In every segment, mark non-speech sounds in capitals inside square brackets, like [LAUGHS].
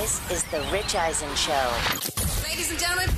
This is The Rich Eisen Show. Ladies and gentlemen,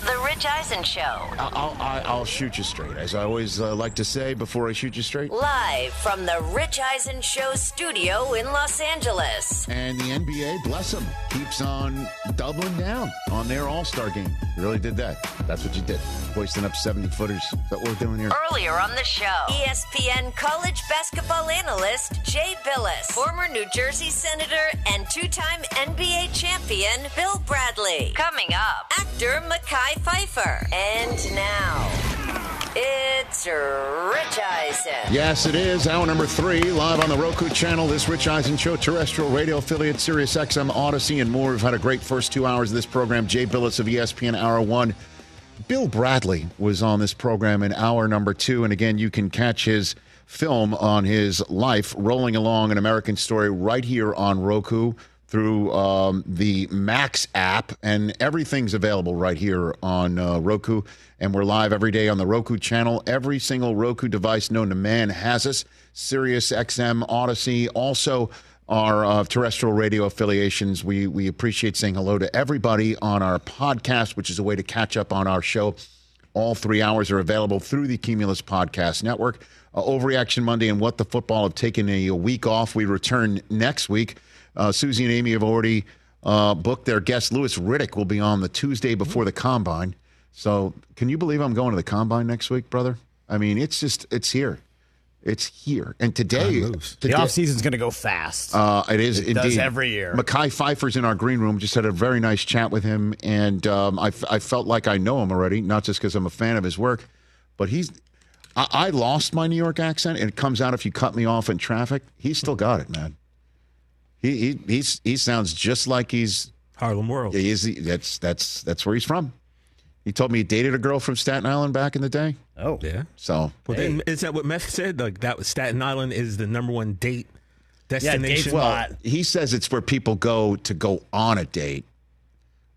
The Rich Eisen Show. I'll, I'll, I'll shoot you straight, as I always uh, like to say before I shoot you straight. Live from The Rich Eisen Show studio in Los Angeles. And the NBA, bless them, keeps on doubling down on their All Star game. Really did that. That's what you did. Hoisting up 70 footers. Is that what we're doing here? Earlier on the show, ESPN college basketball analyst Jay Bilas, former New Jersey Senator and two time NBA champion Bill Bradley. Coming up, actor Mekhi Phifer. And now, it's Rich Eisen. Yes, it is. Hour number three, live on the Roku channel. This Rich Eisen Show, terrestrial radio affiliate, Sirius XM, Audacy, and more. We've had a great first two hours of this program. Jay Bilas of ESPN Hour One. Bill Bradley was on this program in hour number two. And again, you can catch his film on his life rolling along an American story right here on Roku through um, the Max app, and everything's available right here on uh, Roku. And we're live every day on the Roku channel. Every single Roku device known to man has us. Sirius XM, Audacy, also our uh, terrestrial radio affiliations. We we appreciate saying hello to everybody on our podcast, which is a way to catch up on our show. All three hours are available through the Cumulus Podcast Network. Uh, Overreaction Monday and What the Football have taken a, a week off. We return next week. Uh, Suzy and Amy have already uh, booked their guest. Louis Riddick will be on the Tuesday before the Combine. So, can you believe I'm going to the Combine next week, brother? I mean, it's just it's here. It's here. And today, The today off season's going to go fast. uh, it is It indeed does every year. Mekhi Phifer's in our green room. Just had a very nice chat with him, and um, I, f- I felt like I know him already, not just because I'm a fan of his work, but he's. I, I lost my New York accent, and it comes out if you cut me off in traffic. He's still got it, man. He he he's, he sounds just like he's Harlem World. he is. That's that's that's where he's from. He told me he dated a girl from Staten Island back in the day. oh, Yeah. So Well, then, is that what Meth said? Like that was Staten Island is the number one date destination. well, Well, he says it's where people go to go on a date.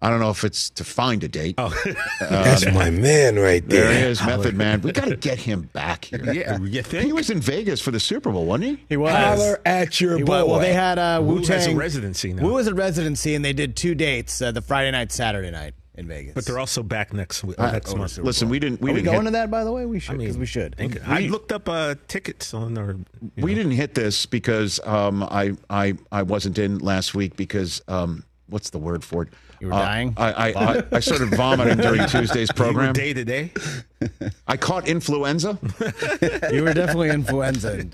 I don't know if it's to find a date. Oh, [LAUGHS] That's my man right there there. he is, Method Man. We got to get him back here. yeah. You think? He was in Vegas for the Super Bowl, wasn't he? he was. Holler at your He boy. was. Well, they had uh, Wu Wu has a Tang residency now. Wu was a residency, and they did two dates: uh, the Friday night, Saturday night in Vegas. but they're also back next week. I- next month. Listen, we didn't. We Are didn't going hit, to that? By the way, we should. I mean, Because we should. think- I looked up uh, tickets on our. We know. didn't hit this because um, I I I wasn't in last week because um, what's the word for it? You were Uh, dying? I, I, I I started vomiting during [LAUGHS] Tuesday's program. day to day. I caught influenza. you were definitely influenza.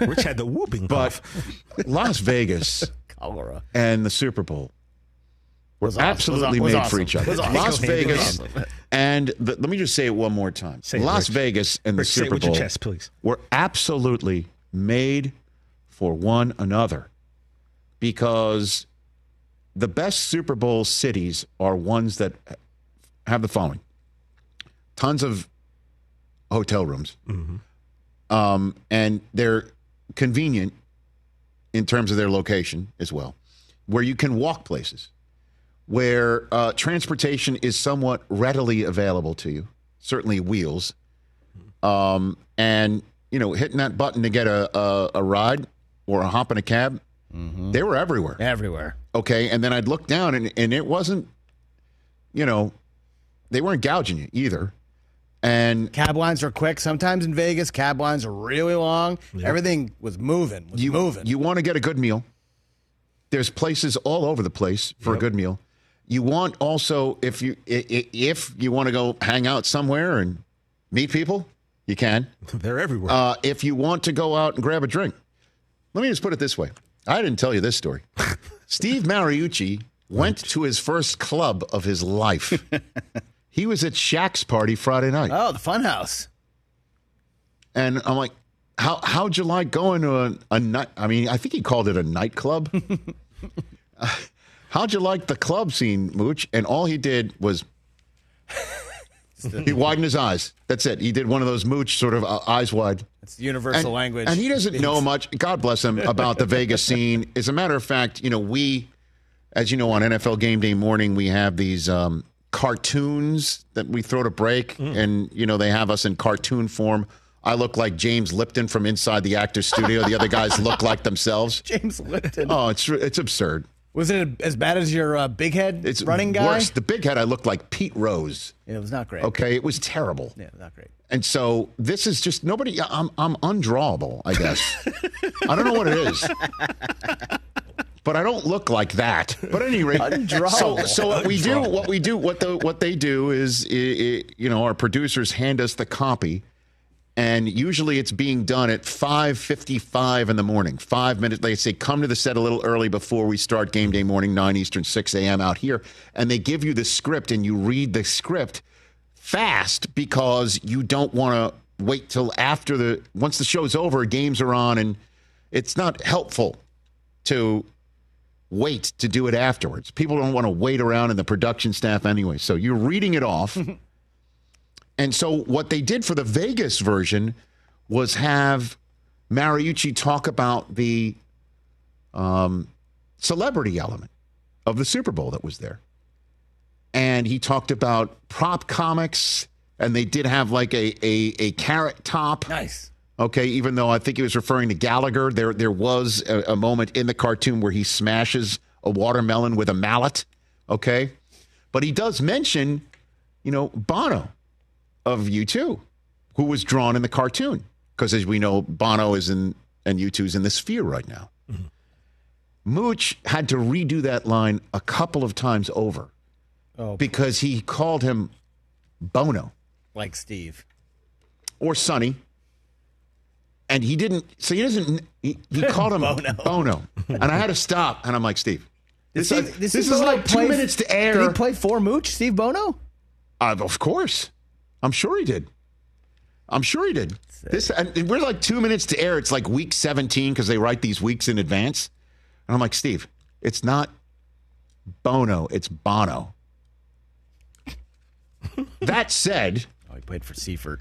Rich had the whooping But cough. Las Vegas Cholera. and the Super Bowl were Was awesome. absolutely Was made awesome. for each other. Awesome. Las Vegas and the, let me just say it one more time. Say Las Rich. Vegas and the Rich, say it Super Bowl chest, please. were absolutely made for one another because the best Super Bowl cities are ones that have the following tons of hotel rooms. Um, and they're convenient in terms of their location as well, where you can walk places, where uh, transportation is somewhat readily available to you, certainly wheels. Um, and, you know, hitting that button to get a, a, a ride or a hop in a cab, they were everywhere. Everywhere. Okay. And then I'd look down and, and it wasn't, you know, they weren't gouging you either. And Cab lines are quick. Sometimes in Vegas, cab lines are really long. Everything was moving. Was you moving. You want to get a good meal. There's places all over the place for a good meal. You want also if you if you want to go hang out somewhere and meet people, you can. [LAUGHS] They're everywhere. Uh, if you want to go out and grab a drink, let me just put it this way. I didn't tell you this story. [LAUGHS] Steve Mariucci went to his first club of his life. [LAUGHS] he was at Shaq's party Friday night. oh, the Funhouse. And I'm like, how how'd you like going to a, a night? I mean, I think he called it a nightclub. Uh, [LAUGHS] [LAUGHS] how'd you like the club scene, Mooch? And all he did was he widened his eyes. That's it. He did one of those Mooch sort of uh, eyes wide. It's universal And, language. and he doesn't know much. God bless him [LAUGHS] about the Vegas scene. As a matter of fact, you know we, as you know, on NFL Game Day morning we have these um, cartoons that we throw to break, and you know they have us in cartoon form. I look like James Lipton from inside the actor's studio. The other guys look like themselves. [LAUGHS] James Lipton. Oh, it's it's absurd. Was it as bad as your uh, big head It's running guy? worse. The big head, I looked like Pete Rose. Yeah, it was not great. Okay, it was terrible. Yeah, not great. And so this is just nobody. I'm I'm undrawable. I guess. I don't know what it is. But I don't look like that. But at any rate, so so what we do, what we do, what the what they do is, i i you know, our producers hand us the copy, and usually it's being done at 5:55 in the morning. Five minutes. They say come to the set a little early before we start game day morning, nine Eastern, 6 a.m. out here, and they give you the script, and you read the script fast because you don't want to wait till after the once the show's over, games are on, and it's not helpful to wait to do it afterwards. People don't want to wait around in the production staff anyway. So you're reading it off. [LAUGHS] and so what they did for the Vegas version was have Mariucci talk about the um, celebrity element of the Super Bowl that was there. And he talked about prop comics, and they did have like a a, a carrot top. Nice. Okay, even though I think he was referring to Gallagher, there there was a, a moment in the cartoon where he smashes a watermelon with a mallet. Okay, but he does mention, you know, Bono of U2, who was drawn in the cartoon, because as we know, Bono is in and U2's in the sphere right now. Mm-hmm. Mooch had to redo that line a couple of times over Oh, because he called him Bono like Steve. or Sonny. And he didn't, so he doesn't, he, he [LAUGHS] called him Bono. Bono. And I had to stop. And I'm like, Steve, this, Steve- is- this Steve is like two play- minutes to air. Did he play for Mooch, Steve Bono? Uh, of course. I'm sure he did. I'm sure he did. This and we're like two minutes to air. It's like week 17 because they write these weeks in advance. And I'm like, Steve, it's not Bono, it's Bono. That said, Oh, he played for Seifert.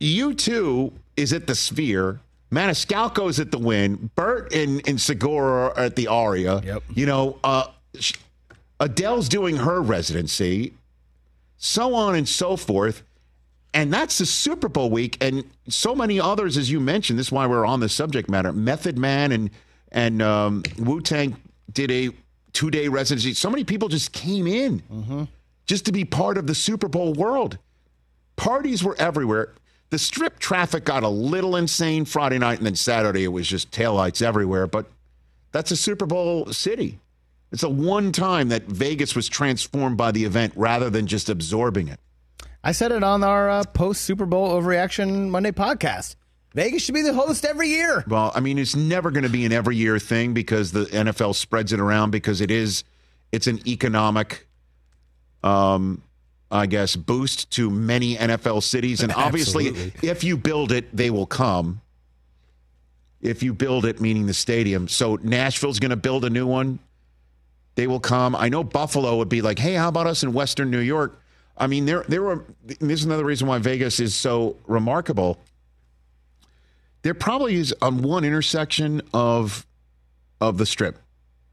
you two is at the Sphere. Maniscalco's at the Wynn. Bert and, and Segura are at the Aria. Yep. You know, uh, Adele's doing her residency, so on and so forth. And that's the Super Bowl week, and so many others, as you mentioned. This is why we're on the subject matter. Method Man and and um, Wu Tang did a two day residency. So many people just came in just to be part of the Super Bowl world. Parties were everywhere. The strip traffic got a little insane Friday night, and then Saturday it was just taillights everywhere. But that's a Super Bowl city. It's a one time that Vegas was transformed by the event rather than just absorbing it. I said it on our uh, post Super Bowl overreaction Monday podcast. Vegas should be the host every year. Well, I mean, it's never going to be an every year thing because the NFL spreads it around because it is, it's an economic, um, I guess, boost to many NFL cities. And [LAUGHS] obviously, Absolutely. if you build it, they will come. If you build it, meaning the stadium. So Nashville's going to build a new one. They will come. I know Buffalo would be like, hey, how about us in Western New York? I mean, there, there were. This is another reason why Vegas is so remarkable there probably is on one intersection of of the strip.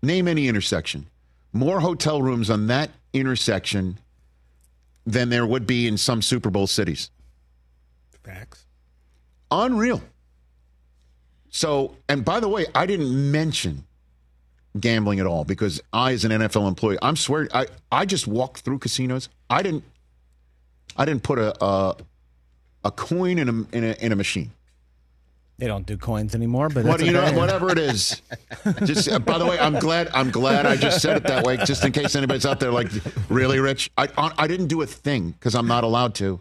Name any intersection. More hotel rooms on that intersection than there would be in some Super Bowl cities. Facts. Unreal. So, and by the way, I didn't mention gambling at all because I, as an NFL employee, I'm swear I, I just walked through casinos. I didn't I didn't put a a, a coin in a, in a in a machine. They don't do coins anymore, but What you know, whatever it is. [LAUGHS] Just uh, by the way, I'm glad. I'm glad I just said it that way, just in case anybody's out there like, really, Rich. I I didn't do a thing because I'm not allowed to,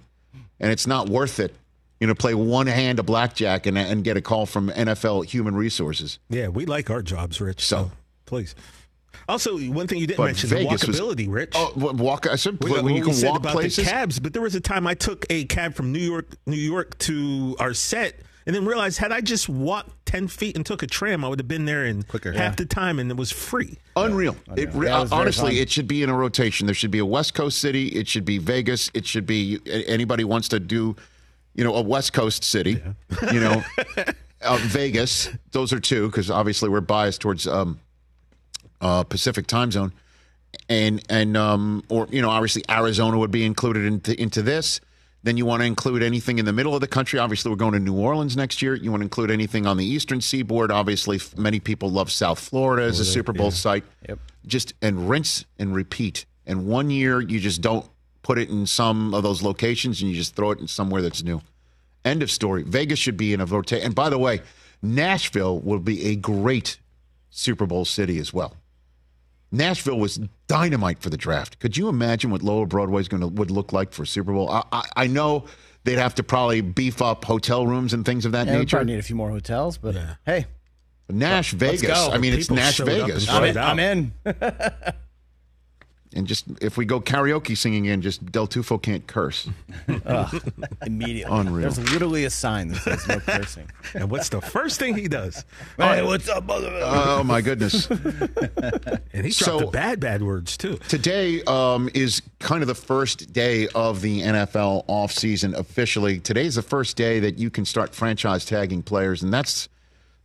and it's not worth it. You know, play one hand of blackjack and and get a call from NFL Human Resources. Yeah, we like our jobs, Rich. So- So, please. Also, one thing you didn't But mention Vegas the was- walkability, Rich. Oh, walk! I said We when you can said walk about places. the cabs, but there was a time I took a cab from New York, New York to our set, and then realized had I just walked ten feet and took a tram, I would have been there in Quicker, half yeah. the time, and it was free. Unreal. It, Yeah, it honestly, it should be in a rotation. There should be a West Coast city. It should be Vegas. It should be anybody wants to do, you know, a West Coast city. You know, [LAUGHS] uh, Vegas. Those are two because obviously we're biased towards um, uh, Pacific time zone, and and um, or you know, obviously Arizona would be included into into this. Then you want to include anything in the middle of the country. Obviously, we're going to New Orleans next year. You want to include anything on the eastern seaboard. Obviously, many people love South Florida as a Super Bowl site. Yep. Just and rinse and repeat. And one year, you just don't put it in some of those locations and you just throw it in somewhere that's new. End of story. Vegas should be in a rotation. And by the way, Nashville will be a great Super Bowl city as well. Nashville was dynamite for the draft. Could you imagine what Lower Broadway is going to would look like for Super Bowl? I, I, I know they'd have to probably beef up hotel rooms and things of that Yeah, nature. probably need a few more hotels, but hey, Nash Vegas. I mean, it's Nash Vegas, I'm right? Right in. I'm in. [LAUGHS] And just if we go karaoke singing in, just Del Tufo can't curse. [LAUGHS] Immediately. Unreal. There's literally a sign that says no cursing. [LAUGHS] And what's the first thing he does? hey, what's up, mother? Oh my goodness! [LAUGHS] And he dropped So- the bad, bad words too. Today um, is kind of the first day of the NFL offseason officially. Today's the first day that you can start franchise tagging players, and that's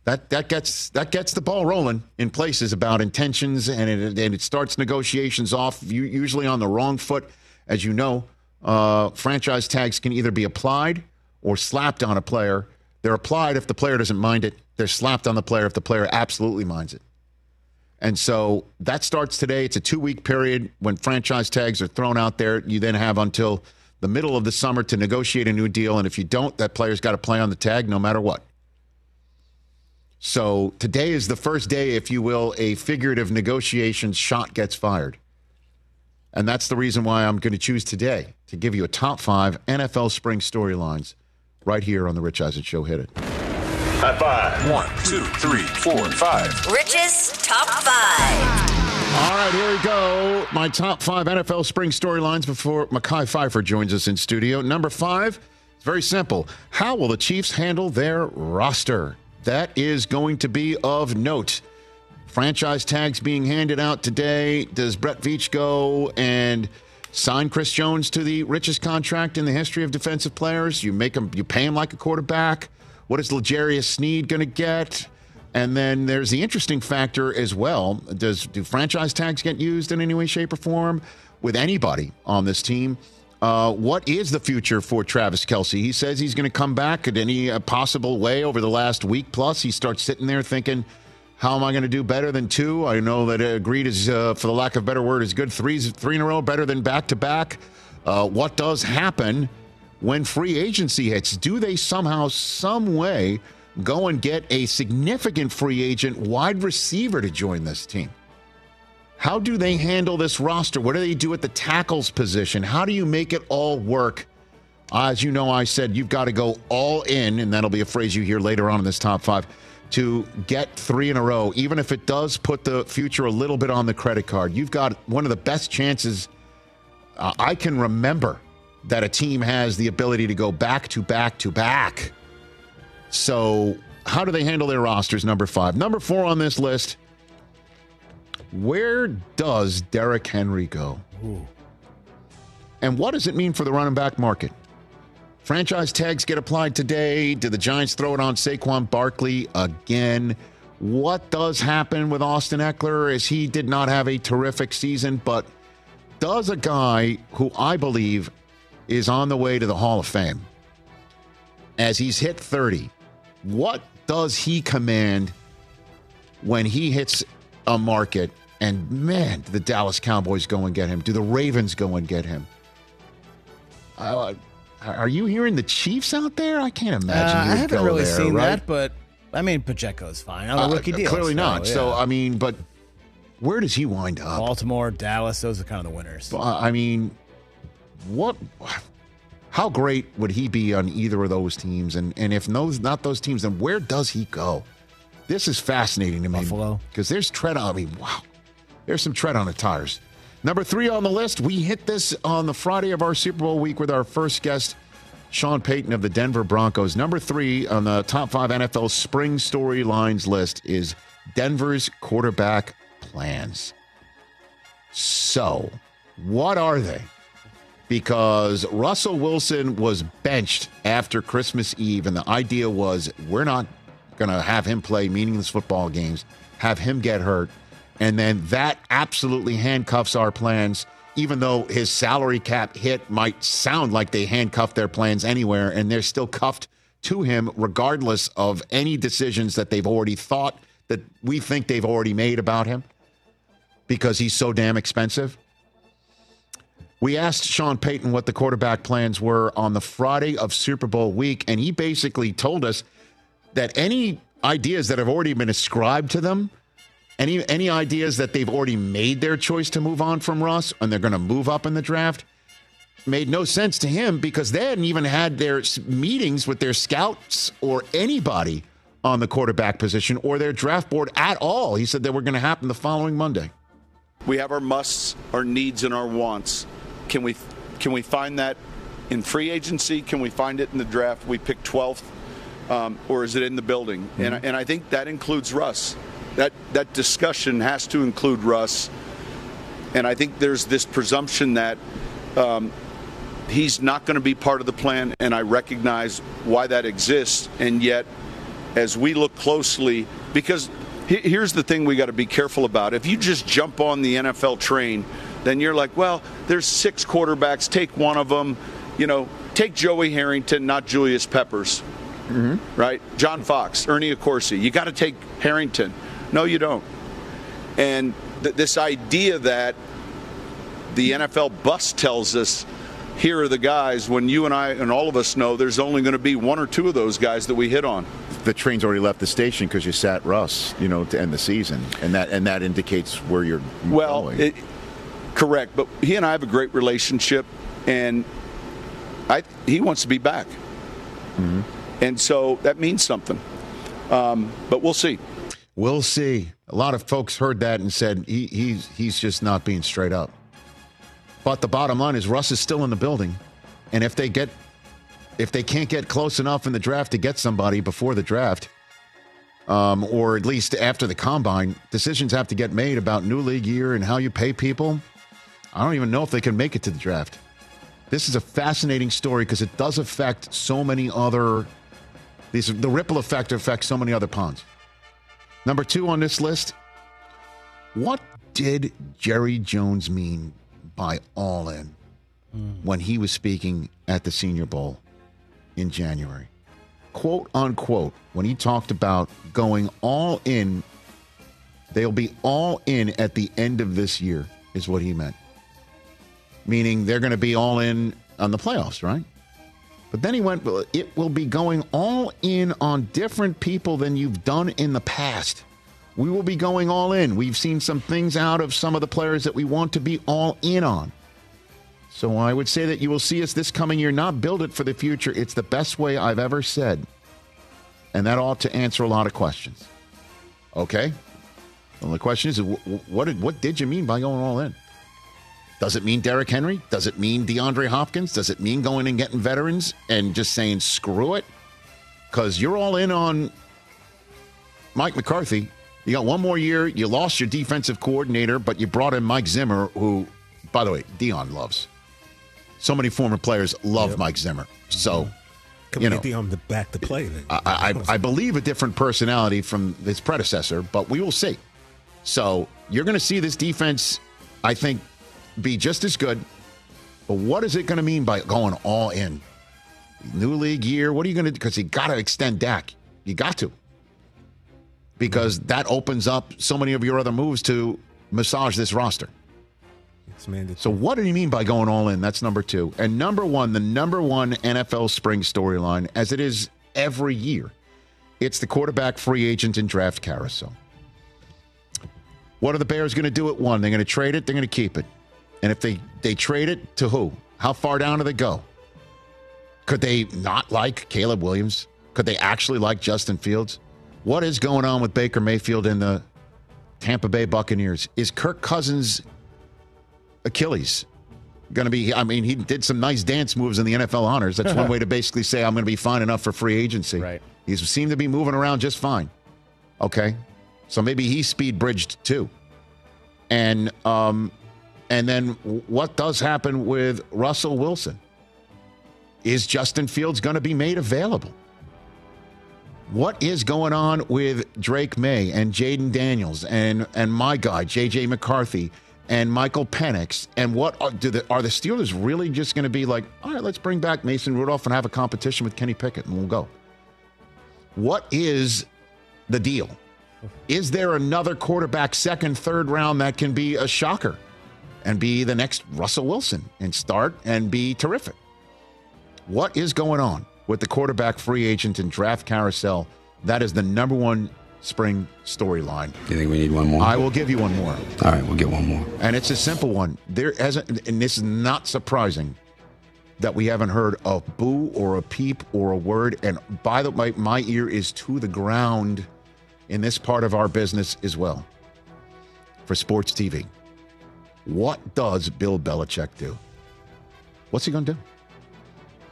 that that gets that gets the ball rolling in places about intentions, and it and it starts negotiations off usually on the wrong foot, as you know. Uh, franchise tags can either be applied or slapped on a player. They're applied if the player doesn't mind it. They're slapped on the player if the player absolutely minds it. And so that starts today. It's a two week period when franchise tags are thrown out there. You then have until the middle of the summer to negotiate a new deal. And if you don't, that player's got to play on the tag no matter what. So today is the first day, if you will, a figurative negotiation shot gets fired. And that's the reason why I'm going to choose today to give you a top five NFL spring storylines right here on The Rich Eisen Show. Hit it. High five. One, two, three, four, five. Rich's Top 5. All right, here we go. My top five NFL spring storylines before Mekhi Phifer joins us in studio. Number five, it's very simple. How will the Chiefs handle their roster? That is going to be of note. Franchise tags being handed out today. Does Brett Veach go and sign Chris Jones to the richest contract in the history of defensive players? You make him, you pay him like a quarterback. What is L'Jarius Sneed going to get? And then there's the interesting factor as well. Does do franchise tags get used in any way, shape, or form with anybody on this team? Uh, what is the future for Travis Kelce? He says he's going to come back in any uh, possible way over the last week plus. He starts sitting there thinking, how am I going to do better than two? I know that uh, agreed is, uh, for the lack of better word, is good. Three, three in a row, better than back to back. Uh, What does happen when free agency hits? Do they somehow, some way, go and get a significant free agent wide receiver to join this team? How do they handle this roster? What do they do at the tackles position? How do you make it all work? As you know, I said you've got to go all in, and that'll be a phrase you hear later on in this top five, to get three in a row, even if it does put the future a little bit on the credit card. You've got one of the best chances uh, I can remember that a team has the ability to go back to back to back. So, how do they handle their rosters? Number five. Number four on this list. Where does Derrick Henry go? And what does it mean for the running back market? Franchise tags get applied today. Did the Giants throw it on Saquon Barkley again? What does happen with Austin Ekeler as he did not have a terrific season, but does a guy who I believe is on the way to the Hall of Fame, as he's hit 30, what does he command when he hits a market? And man, do the Dallas Cowboys go and get him? Do the Ravens go and get him? Uh, are you hearing the Chiefs out there? I can't Uh, imagine. I you'd haven't really there, seen right? that, but I mean, Pacheco's fine on a Uh, rookie deal. Clearly so, not. So. I mean, but where does he wind up? Baltimore, Dallas, those are kind of the winners. Uh, I mean, what? How great would he be on either of those teams? And and if those not those teams, then where does he go? This is fascinating to me. Buffalo. because there's tread on. I mean, wow, there's some tread on the tires. Number three on the list. We hit this on the Friday of our Super Bowl week with our first guest, Sean Payton of the Denver Broncos. Number three on the top five NFL spring storylines list is Denver's quarterback plans. So, what are they? Because Russell Wilson was benched after Christmas Eve, and the idea was we're not going to have him play meaningless football games, have him get hurt, and then that absolutely handcuffs our plans, even though his salary cap hit might sound like they handcuffed their plans anywhere, and they're still cuffed to him regardless of any decisions that they've already thought that we think they've already made about him because he's so damn expensive. We asked Sean Payton what the quarterback plans were on the Friday of Super Bowl week, and he basically told us that any ideas that have already been ascribed to them, any any ideas that they've already made their choice to move on from Russ and they're going to move up in the draft, made no sense to him because they hadn't even had their meetings with their scouts or anybody on the quarterback position or their draft board at all. He said they were going to happen the following Monday. We have our musts, our needs, and our wants. Can we can we find that in free agency? Can we find it in the draft? We pick 12th, um, or is it in the building? And, and I think that includes Russ. That that discussion has to include Russ. And I think there's this presumption that um, he's not going to be part of the plan, and I recognize why that exists. And yet, as we look closely, because here's the thing we got to be careful about. If you just jump on the NFL train, then you're like, well, there's six quarterbacks, take one of them. You know, take Joey Harrington, not Julius Peppers. Mm-hmm. Right? John Fox, Ernie Accorsi. You got to take Harrington. No, you don't. And th- this idea that the NFL bus tells us here are the guys when you and I and all of us know there's only going to be one or two of those guys that we hit on. The train's already left the station because you sat Russ, you know, to end the season, and that and that indicates where you're Well, going. it, correct, but he and I have a great relationship, and I he wants to be back, mm-hmm. And so that means something. Um, but we'll see. We'll see. A lot of folks heard that and said he, he's he's just not being straight up. But the bottom line is Russ is still in the building, and if they get if they can't get close enough in the draft to get somebody before the draft, um, or at least after the combine, decisions have to get made about new league year and how you pay people. I don't even know if they can make it to the draft. This is a fascinating story because it does affect so many other. These the ripple effect affects so many other ponds. Number two on this list. What did Jerry Jones mean by all in when he was speaking at the Senior Bowl in January? Quote unquote, when he talked about going all in, they'll be all in at the end of this year, is what he meant. Meaning they're going to be all in on the playoffs, right? But then he went, "Well, it will be going all in on different people than you've done in the past. We will be going all in. We've seen some things out of some of the players that we want to be all in on. So I would say that you will see us this coming year not build it for the future. It's the best way I've ever said. And that ought to answer a lot of questions. Okay? Well, the question is, wh- wh- what did, what did you mean by going all in? Does it mean Derrick Henry? Does it mean DeAndre Hopkins? Does it mean going and getting veterans and just saying screw it? Because you're all in on Mike McCarthy. You got one more year. You lost your defensive coordinator, but you brought in Mike Zimmer, who, by the way, Dion loves. So many former players love Mike Zimmer. So, mm-hmm. Can you know, Dion the back to play then? I, I, I believe a different personality from his predecessor, but we will see. So you're going to see this defense, I think, be just as good. But what is it going to mean by going all in? New league year. What are you going to do? Because you got to extend Dak. You got to. Because mm-hmm. that opens up so many of your other moves to massage this roster. It's mandatory. So what do you mean by going all in? That's number two. And number one, the number one NFL spring storyline, as it is every year, it's the quarterback free agent and draft carousel. What are the Bears going to do at one? They're going to trade it. They're going to keep it. And if they they trade it to who? How far down do they go? Could they not like Caleb Williams? Could they actually like Justin Fields? What is going on with Baker Mayfield and the Tampa Bay Buccaneers? Is Kirk Cousins Achilles going to be? I mean, he did some nice dance moves in the NFL honors. That's one [LAUGHS] way to basically say I'm going to be fine enough for free agency. Right. He seemed to be moving around just fine. Okay, so maybe he's speed bridged too. And um, and then what does happen with Russell Wilson? Is Justin Fields going to be made available? What is going on with Drake Maye and Jayden Daniels and and my guy JJ McCarthy and Michael Penix. And what are, do the, are the Steelers really just going to be like, all right, let's bring back Mason Rudolph and have a competition with Kenny Pickett and we'll go? What is the deal? Is there another quarterback, second, third round, that can be a shocker and be the next Russell Wilson and start and be terrific? What is going on with the quarterback free agent and draft carousel? That is the number one spring storyline. You think we need one more? I will give you one more. All right, we'll get one more. And it's a simple one. There hasn't, and this is not surprising that we haven't heard a boo or a peep or a word. And by the way, my ear is to the ground in this part of our business as well for sports TV. What does Bill Belichick do? What's he going to do?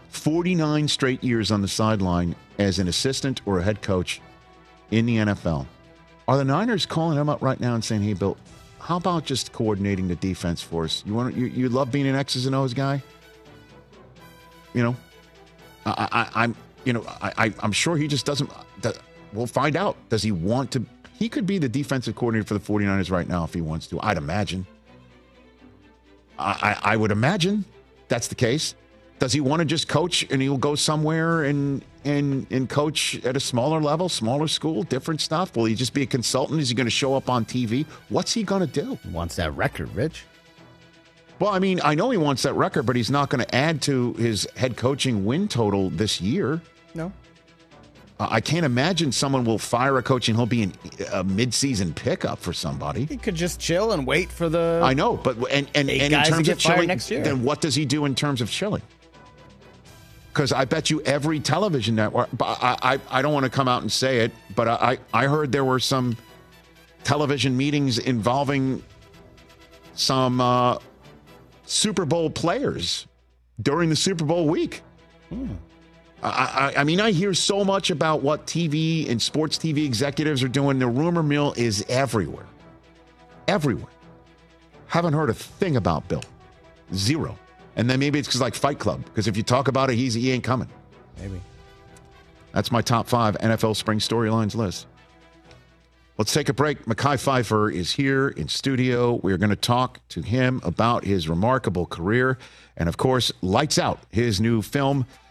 49 straight years on the sideline as an assistant or a head coach in the NFL. Are the Niners calling him up right now and saying, "Hey, Bill, how about just coordinating the defense for us? You want you, you love being an X's and O's guy? You know, I, I, I'm you know I, I'm sure he just doesn't. That, we'll find out. Does he want to? He could be the defensive coordinator for the 49ers right now if he wants to. I'd imagine. I, I, I would imagine that's the case. Does he want to just coach and he'll go somewhere and and and coach at a smaller level, smaller school, different stuff? Will he just be a consultant? Is he going to show up on TV? What's he going to do? He Wants that record, Rich. Well, I mean, I know he wants that record, but he's not going to add to his head coaching win total this year. No. Uh, I can't imagine someone will fire a coach and he'll be in a midseason pickup for somebody. He could just chill and wait for the. I know, but and and, and in terms of chilling, next year. then what does he do in terms of chilling? Because I bet you every television network. I, I I don't want to come out and say it, but I I heard there were some television meetings involving some uh, Super Bowl players during the Super Bowl week. I, I, I mean, I hear so much about what TV and sports TV executives are doing. The rumor mill is everywhere. Everywhere. Haven't heard a thing about Bill. Zero. And then maybe it's because like Fight Club, because if you talk about it, he's he ain't coming. Maybe. That's my top five NFL spring storylines list. Let's take a break. Mekhi Phifer is here in studio. We're going to talk to him about his remarkable career and, of course, Lights Out, his new film,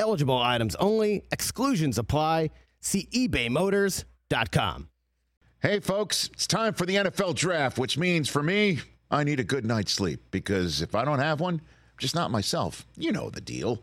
Eligible items only, exclusions apply. See ebaymotors.com. Hey, folks, it's time for the NFL draft, which means for me, I need a good night's sleep because if I don't have one, I'm just not myself. You know the deal.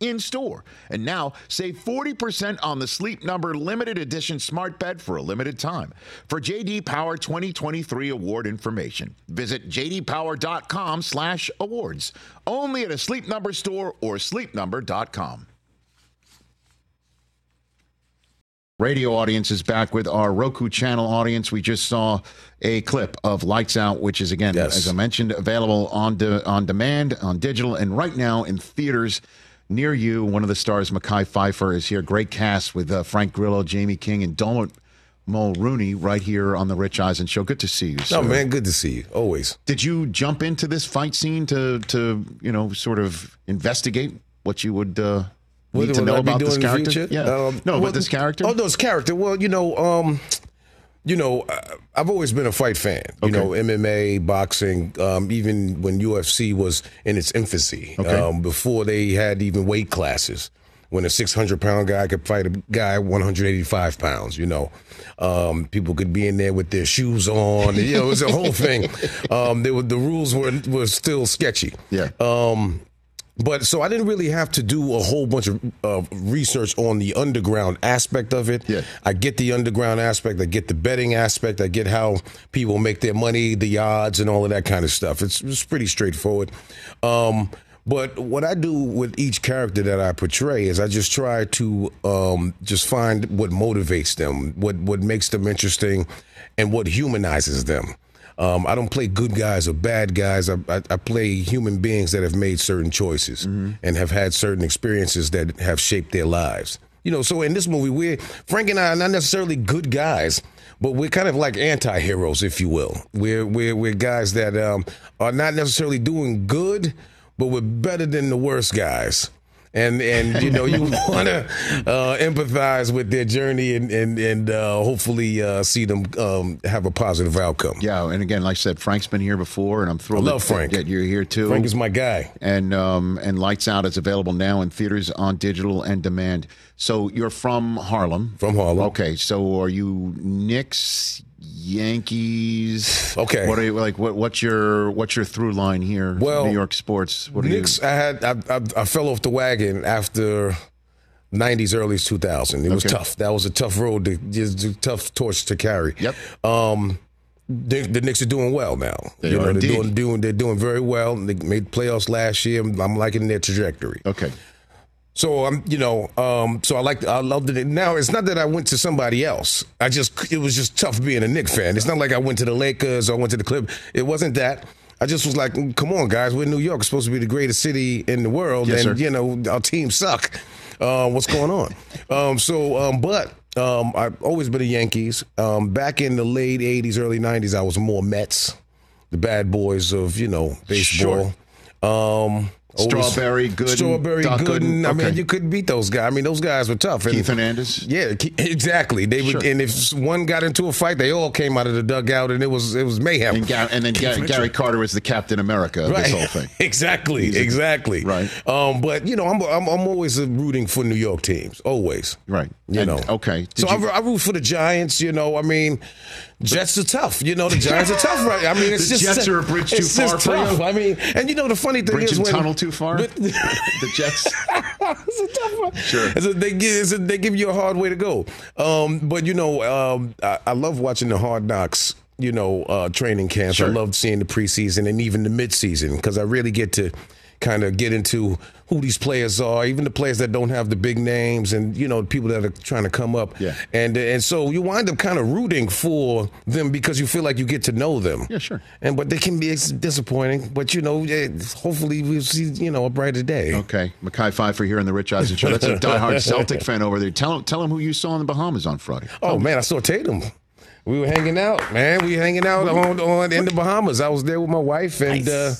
in store. And now save 40% on the Sleep Number limited edition smart bed for a limited time. For JD Power 2023 award information, visit jdpower.com/awards. Only at a Sleep Number store or sleepnumber.com. Radio audience is back with our Roku channel audience. We just saw a clip of Lights Out, which is again, Yes. as I mentioned, available on de- on demand, on digital, and right now in theaters near you. One of the stars, Mekhi Phifer, is here. Great cast with uh, Frank Grillo, Jaime King, and Donald Mulroney right here on the Rich Eisen Show. Good to see you. No, man, good to see you. Always. Did you jump into this fight scene to to you know sort of investigate? what you would uh, What need to know I about this doing in the character? Yeah. Um, no, well, but this character. Oh, no, this character. Well, you know, um, you know, I've always been a fight fan. You Okay. know, MMA, boxing, um, even when UFC was in its infancy, Okay. um, before they had even weight classes. When a 600 pound guy could fight a guy 185 pounds, you know, um, people could be in there with their shoes on. you know, it was a whole [LAUGHS] thing. Um, were, the rules were were still sketchy. Yeah. Um, but so I didn't really have to do a whole bunch of uh, research on the underground aspect of it. Yeah. I get the underground aspect. I get the betting aspect. I get how people make their money, the odds, and all of that kind of stuff. It's, it's pretty straightforward. Um, but what I do with each character that I portray is I just try to um, just find what motivates them, what what makes them interesting, and what humanizes them. Um, I don't play good guys or bad guys. I, I, I play human beings that have made certain choices and have had certain experiences that have shaped their lives. You know, so in this movie, we're Frank and I are not necessarily good guys, but we're kind of like anti-heroes, if you will. We're we're we're guys that um, are not necessarily doing good, but we're better than the worst guys. And and you know you [LAUGHS] want to uh, empathize with their journey and and and uh, hopefully uh, see them um, have a positive outcome. yeah, and again, like I said, Frank's been here before, and I'm thrilled I love that, Frank. that you're here too. Frank is my guy. and um, and Lights Out is available now in theaters on digital and demand. So you're from Harlem. From Harlem. Okay, so are you Knicks, Yankees? Okay. What are you like? What what's your what's your through line here? Well, New York sports. What are you? Knicks, I had I, I, I fell off the wagon after '90s, early 2000. It was tough. That was a tough road to, just a tough torch to carry. Yep. Um, the, the Knicks are doing well now. They you are know, they're indeed. doing, doing they're doing very well. They made playoffs last year. I'm liking their trajectory. Okay. So I'm, you know, um, so I like, I loved it. Now it's not that I went to somebody else. I just, it was just tough being a Knicks fan. It's not like I went to the Lakers or I went to the Clip. It wasn't that. I just was like, "Mm, come on, guys, we're in New York, it's supposed to be the greatest city in the world, Yes, and sir. you know our team suck. Uh, what's going on? um, so, um, but um, I've always been a Yankees. Um, back in the late '80s, early '90s, I was more Mets, the bad boys of you know baseball. Um, always- Strawberry, Gooden, Strawberry, Doc Gooden. Gooden, I mean, you couldn't beat those guys. I mean, those guys were tough. And- Keith Hernandez? Yeah, exactly. They would, Sure. and if one got into a fight, they all came out of the dugout, and it was it was mayhem. And, Gar- and then Gary, [LAUGHS] Gary Carter was the Captain America of this whole thing. [LAUGHS] exactly, He's a- exactly. Right. Um, but you know, I'm, I'm I'm always rooting for New York teams. Always. Right. You And- know. okay. Did So I, I root for the Giants. You know, I mean, Jets are tough. You know, the Giants are tough, right? I mean, it's The just Jets [LAUGHS] are a bridge too far for tough. you? I mean, and you know, the funny thing Bridge is when tunnel too far? the Jets. [LAUGHS] it's a tough one. Sure. A- they, give, a- they give you a hard way to go. Um, but, you know, um, I, I love watching the hard knocks, you know, uh, training camps. I Sure. love seeing the preseason and even the midseason because I really get to kind of get into who these players are, even the players that don't have the big names and, you know, people that are trying to come up. Yeah. And, and so you wind up kind of rooting for them because you feel like you get to know them. Yeah, sure. And but they can be disappointing. But you know, hopefully we'll see you know a brighter day. Okay, Mekhi Phifer here on the Rich Eisen Show. That's a diehard Celtic fan over there. Tell him, tell him who you saw in the Bahamas on Friday. Oh man, I saw Tatum. We were hanging out, man. We were hanging out on, on in the Bahamas. I was there with my wife and uh,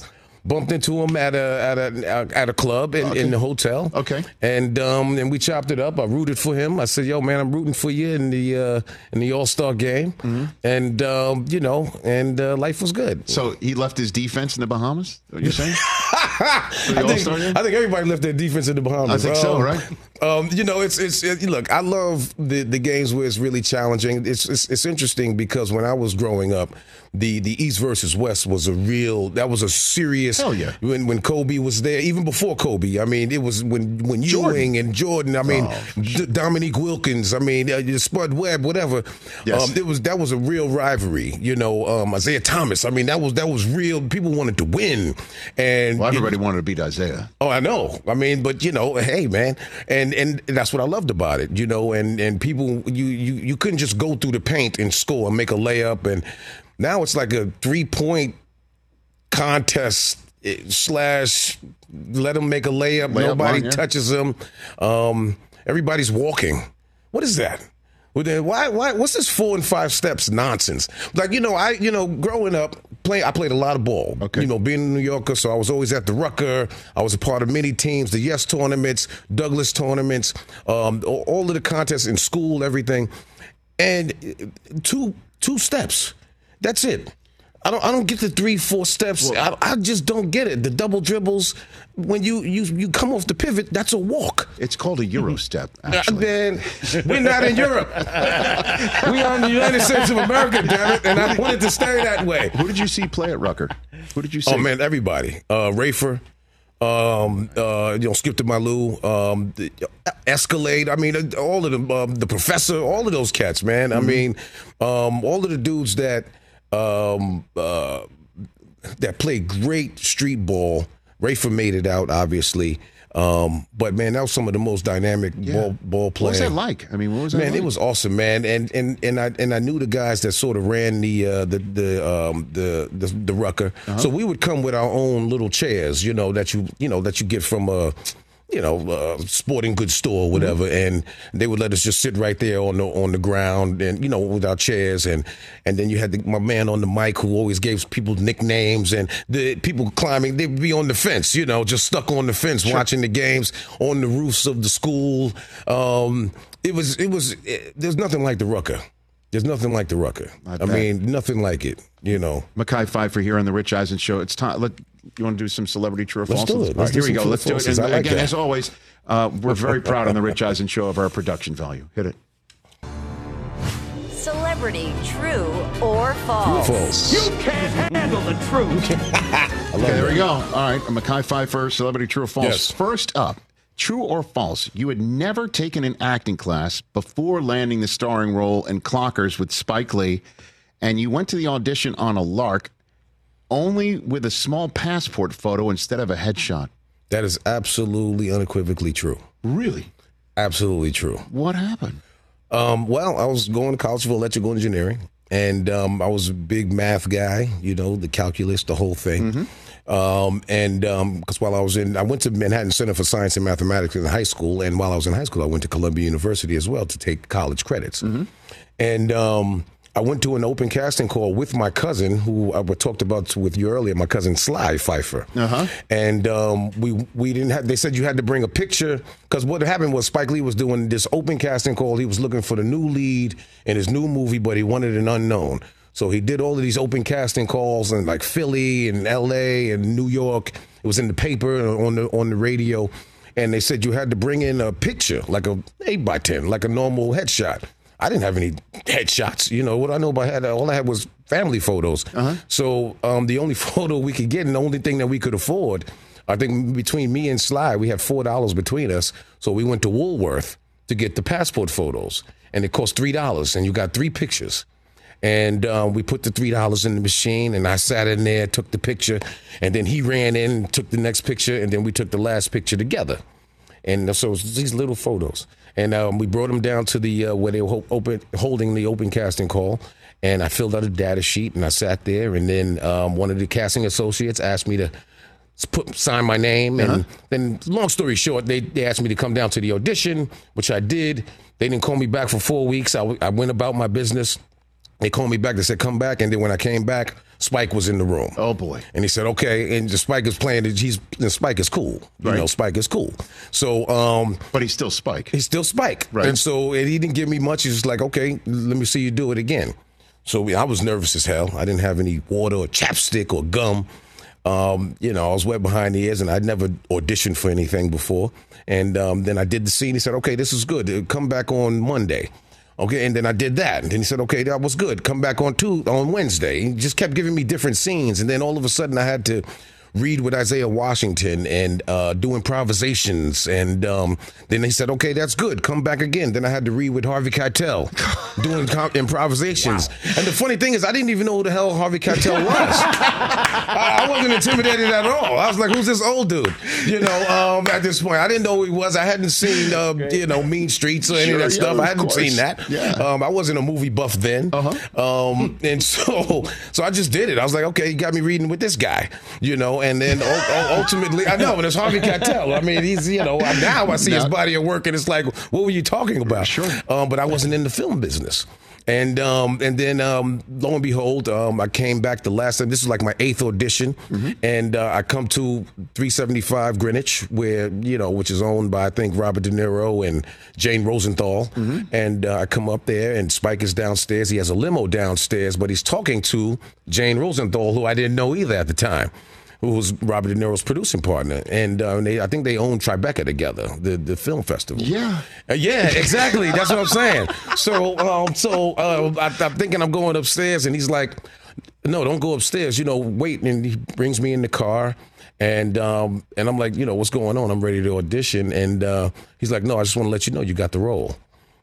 bumped into him at a at a at a club in, in the hotel. Okay. and um and we chopped it up. I rooted for him. I said, "Yo, man, I'm rooting for you in the uh, in the All Star game." And um, you know, and uh, life was good. So he left his defense in the Bahamas. What you're saying? [LAUGHS] [LAUGHS] I think, All-Star? I think everybody left their defense in the Bahamas. I think so, Um, right? Um, you know, it's it's it, look. I love the the games where it's really challenging. It's, it's it's interesting because when I was growing up, the the East versus West was a real. That was a serious. Hell yeah. When when Kobe was there, even before Kobe, I mean, it was when when Jordan. Ewing and Jordan. I mean, Oh, D- Dominique Wilkins. I mean, uh, Spud Webb, whatever. Yes. Um, it was that was a real rivalry. You know, um, Isiah Thomas. I mean, that was that was real. People wanted to win, and Well, you- everybody wanted to beat Isiah. Oh, I know. I mean, but you know, hey, man, and and that's what I loved about it. You know, and and people, you you you couldn't just go through the paint and score and make a layup, and now it's like a three point contest eh, slash let them make a layup. Layup Nobody line, yeah. touches them. Um, everybody's walking. What is that? Well, then why, why, what's this four and five steps nonsense? Like, you know, I, you know, growing up, playing. I played a lot of ball. Okay. You know, being a New Yorker, so I was always at the Rucker. I was a part of many teams, the Yes tournaments, Douglas tournaments, um, all all of the contests in school, everything. And uh, two two steps. That's it. I don't I don't get the three four steps. I, I just don't get it. The double dribbles when you you you come off the pivot, that's a walk. It's called a Euro step, [LAUGHS] actually. Man, [LAUGHS] we're not in Europe. [LAUGHS] we are in the United States of America, damn it, and I want it to stay that way. Who did you see play at Rucker? Who did you see? Oh man, everybody. Uh Rafer, um, uh, you know, Skip to My Lou, um, the- Escalade. I mean, uh, all of them, um, the professor, all of those cats, man. I mean, um, all of the dudes that um, uh, that played great street ball. Rafer made it out, obviously. Um, but man, that was some of the most dynamic ball ball What playing. was that like? I mean, what was that Man, like? it was awesome, man, and and and I and I knew the guys that sort of ran the uh, the the um, the the, the Rucker. Uh-huh. So we would come with our own little chairs, you know, that you you know that you get from a you know uh, sporting goods store or whatever, Mm-hmm. and they would let us just sit right there on the on the ground and you know with our chairs, and and then you had the, my man on the mic who always gave people nicknames, and the people climbing they'd be on the fence, you know, just stuck on the fence watching the games on the roofs of the school. Um, it was it was it, there's nothing like the Rucker. There's nothing like the Rucker. I, bet. mean, nothing like it. You know. Mekhi Phifer here on the Rich Eisen Show. It's time. Let, you want to do some celebrity true or false? Let's false? do it. Let's right, do here we go. Let's do it. And like again, that. as always, uh, we're very [LAUGHS] proud on the Rich Eisen Show of our production value. Hit it. Celebrity true or false? False. You can't handle the truth. [LAUGHS] okay, there we go. All right, I'm a high Phifer, celebrity true or false. Yes. First up, true or false? You had never taken an acting class before landing the starring role in Clockers with Spike Lee, and you went to the audition on a lark, only with a small passport photo instead of a headshot. That is absolutely unequivocally true. Really? Absolutely true. What happened? Um, well, I was going to college for electrical engineering, and um, I was a big math guy. You know, the calculus, the whole thing. Um, and because while I was in, I went to Manhattan Center for Science and Mathematics in high school, and while I was in high school, I went to Columbia University as well to take college credits. And um, I went to an open casting call with my cousin, who I talked about with you earlier, my cousin Sly Pfeiffer. Uh-huh. And um, we we didn't have. They said you had to bring a picture because what happened was Spike Lee was doing this open casting call. He was looking for the new lead in his new movie, but he wanted an unknown. So he did all of these open casting calls in like Philly and L.A. and New York. It was in the paper and on the on the radio, and they said you had to bring in a picture, like a eight by ten, like a normal headshot. I didn't have any headshots. You know what I know about head? All I had was family photos. So um, the only [LAUGHS] photo we could get, and the only thing that we could afford, I think between me and Sly, we had four dollars between us. So we went to Woolworth to get the passport photos, and it cost three dollars, and you got three pictures. And um, we put the three dollars in the machine, and I sat in there, took the picture, and then he ran in, and took the next picture, and then we took the last picture together. And so these little photos, and um, we brought them down to the uh, where they were open, holding the open casting call, and I filled out a data sheet, and I sat there, and then um, one of the casting associates asked me to put sign my name, and then long story short, they they asked me to come down to the audition, which I did. They didn't call me back for four weeks. I, w- I went about my business. They called me back. They said, come back. And then when I came back, Spike was in the room. Oh, boy. And he said, okay. And the Spike is playing. He's and Spike is cool. You Right. know, Spike is cool. So um, But he's still Spike. he's still Spike. Right. And so and he didn't give me much. He's was like, okay, let me see you do it again. So I was nervous as hell. I didn't have any water or chapstick or gum. Um, you know, I was wet behind the ears, and I'd never auditioned for anything before. And um, then I did the scene. He said, "Okay, this is good. Come back on Monday." Okay, and then I did that, and then he said, "Okay, that was good. Come back on two on Wednesday." He just kept giving me different scenes, and then all of a sudden, I had to read with Isaiah Washington and uh, do improvisations. And um, then they said, okay, that's good. Come back again. Then I had to read with Harvey Keitel [LAUGHS] doing com- improvisations. And the funny thing is, I didn't even know who the hell Harvey Keitel was. [LAUGHS] I, I wasn't intimidated at all. I was like, who's this old dude? You know, um, at this point, I didn't know who he was. I hadn't seen, uh, you know, Mean Streets or any Sure, of that yeah, stuff. of I hadn't course. seen that. Yeah. Um, I wasn't a movie buff then. Uh-huh. Um, and so, [LAUGHS] so I just did it. I was like, okay, you got me reading with this guy, you know, and then ul- ul- ultimately, I know, but it's Harvey Keitel. I mean, he's, you know, now I see his body of work and it's like, what were you talking about? Sure. Um, but I wasn't in the film business. And um, and then um, lo and behold, um, I came back the last time. This is like my eighth audition, and uh, I come to 375 Greenwich, where you know, which is owned by I think Robert De Niro and Jane Rosenthal. And uh, I come up there, and Spike is downstairs. He has a limo downstairs, but he's talking to Jane Rosenthal, who I didn't know either at the time who was Robert De Niro's producing partner, and uh, they, I think they own Tribeca together, the the film festival. Yeah. Uh, yeah, exactly. That's what I'm saying. So, um, so uh, I, I'm thinking I'm going upstairs, and he's like, "No, don't go upstairs. You know, wait." And he brings me in the car, and um, and I'm like, you know, what's going on? I'm ready to audition, and uh, he's like, "No, I just want to let you know you got the role."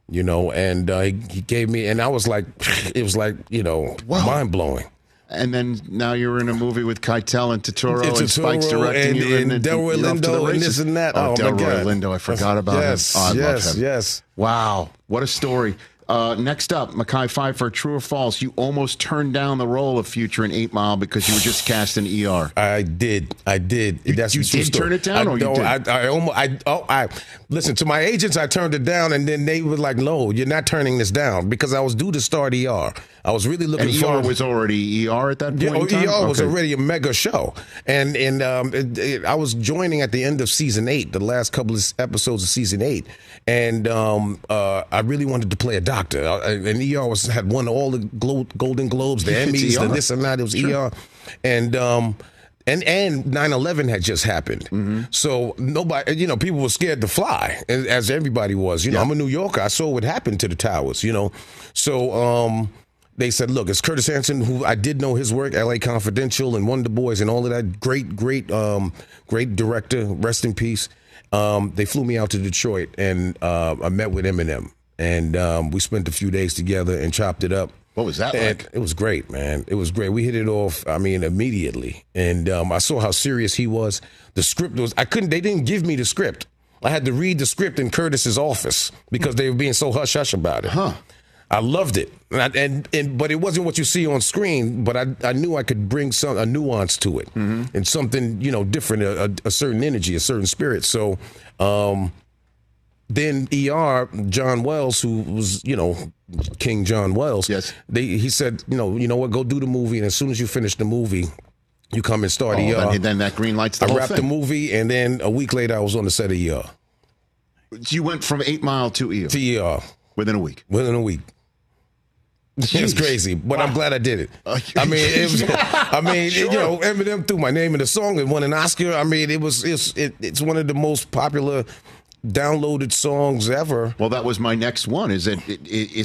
You know, and uh, he, he gave me, and I was like, [SIGHS] it was like, you know, mind blowing. And then now you're in a movie with Keitel and Turturro and, Turturro Spike's directing and- you and and, Delroy you're off to the Lindo and this and that. Oh, Oh, Delroy. Lindo, I forgot about Yes, him. Oh, I yes, love him. yes. Wow, what a story. Uh, next up, Mekhi Phifer, true or false? You almost turned down the role of Future in Eight Mile because you were just cast in ER. I did. I did. That's you did story. turn it down, I, or you no, didn't? I, I almost. I oh, I listen to my agents. I turned it down, and then they were like, "No, you're not turning this down," because I was due to start ER. I was really looking And ER forward. was already ER at that point. Yeah, in time? ER was already a mega show, and and um, it, it, I was joining at the end of season eight, the last couple of episodes of season eight, and um, uh, I really wanted to play a doctor. I, and ER was had won all the Glo- Golden Globes, the [LAUGHS] Emmys, the ER. this and that. It was ER, and um, and and 9-11 had just happened Mm-hmm. so nobody you know people were scared to fly as as everybody was you know Yeah. i'm a new yorker i saw what happened to the towers you know so um they said, look, it's Curtis Hanson, who I did know his work, LA Confidential and Wonder Boys and all of that. Great, great, um, great director. Rest in peace. Um, they flew me out to Detroit and uh, I met with Eminem. And um, we spent a few days together and chopped it up. What was that And like? It was great, man. It was great. We hit it off. I mean, immediately, and um, I saw how serious he was. The script was. I couldn't. They didn't give me the script. I had to read the script in Curtis's office because they were being so hush hush about it. Huh. I loved it, and, and and but it wasn't what you see on screen. But I I knew I could bring some a nuance to it and something you know different, a, a, a certain energy, a certain spirit. So. um then ER John Wells, who was you know King John Wells, Yes. they he said you know you know what go do the movie and as soon as you finish the movie, you come and start Oh, ER. then, then that green lights the I wrapped thing. the movie and then a week later I was on the set of ER. You went from Eight Mile to ER To ER within a week. within a week. It's Jeez. crazy, but I'm glad I did it. [LAUGHS] I mean, it was, I mean, Sure. you know, Eminem threw my name in the song and won an Oscar. I mean, it was it's it, it's one of the most popular downloaded songs ever. Well, that was my next one. Is it, i- i-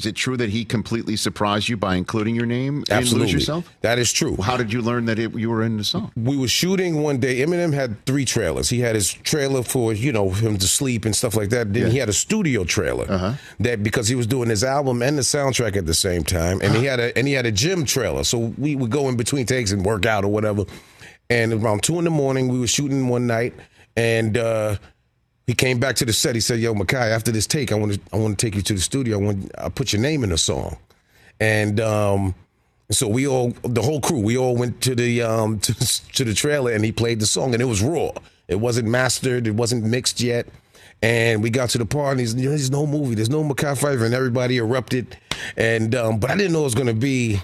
it true that he completely surprised you by including your name in Absolutely, Lose Yourself? that is true. How did you learn that it, you were in the song? we were shooting one day. Eminem had three trailers. He had his trailer for you know him to sleep and stuff like that. Then he had a studio trailer Uh-huh. that because he was doing his album and the soundtrack at the same time, and he had a and he had a gym trailer. So we would go in between takes and work out or whatever. And around two in the morning, we were shooting one night, and uh, he came back to the set. He said, "Yo, Mekhi, after this take, I want to I want to take you to the studio. I want I put your name in the song." And um, so we all, the whole crew, we all went to the um, [LAUGHS] to, to the trailer, and he played the song, and it was raw. It wasn't mastered. It wasn't mixed yet. And we got to the part, and he's, there's no movie, there's no Mekhi Phifer, and everybody erupted. And um, but I didn't know it was going to be.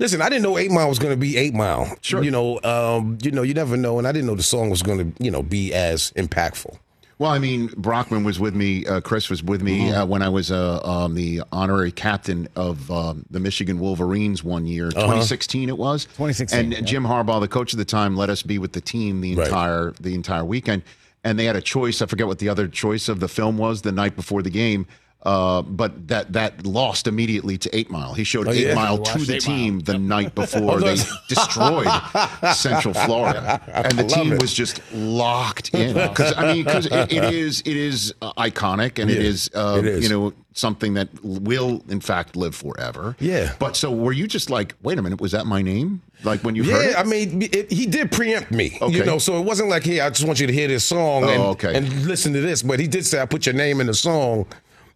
Listen, I didn't know Eight Mile was going to be Eight Mile. Sure. You know, um, you know, you never know, and I didn't know the song was going to, you know, be as impactful. Well, I mean, Brockman was with me. Uh, Chris was with me Mm-hmm. uh, when I was uh, um, the honorary captain of um, the Michigan Wolverines one year, Uh-huh. 2016 it was. 2016, And yeah. Jim Harbaugh, the coach at the time, let us be with the team the Right. entire the entire weekend. And they had a choice. I forget what the other choice of the film was the night before the game. Uh, but that that lost immediately to Eight Mile. He showed Eight Oh, yeah? Mile to the Eight Mile. team the night [LAUGHS] before they [LAUGHS] destroyed Central Florida, and the team it. was just locked in. Because I mean, because it, it [LAUGHS] is it is uh, iconic, and Yeah, is, uh, it is. you know something that will in fact live forever. Yeah. But so were you just like, wait a minute, was that my name? Like when you heard it? Yeah, I mean, it, he did preempt me. Okay. You know, so it wasn't like, hey, I just want you to hear this song Oh, and, okay. and listen to this. But he did say, I put your name in the song.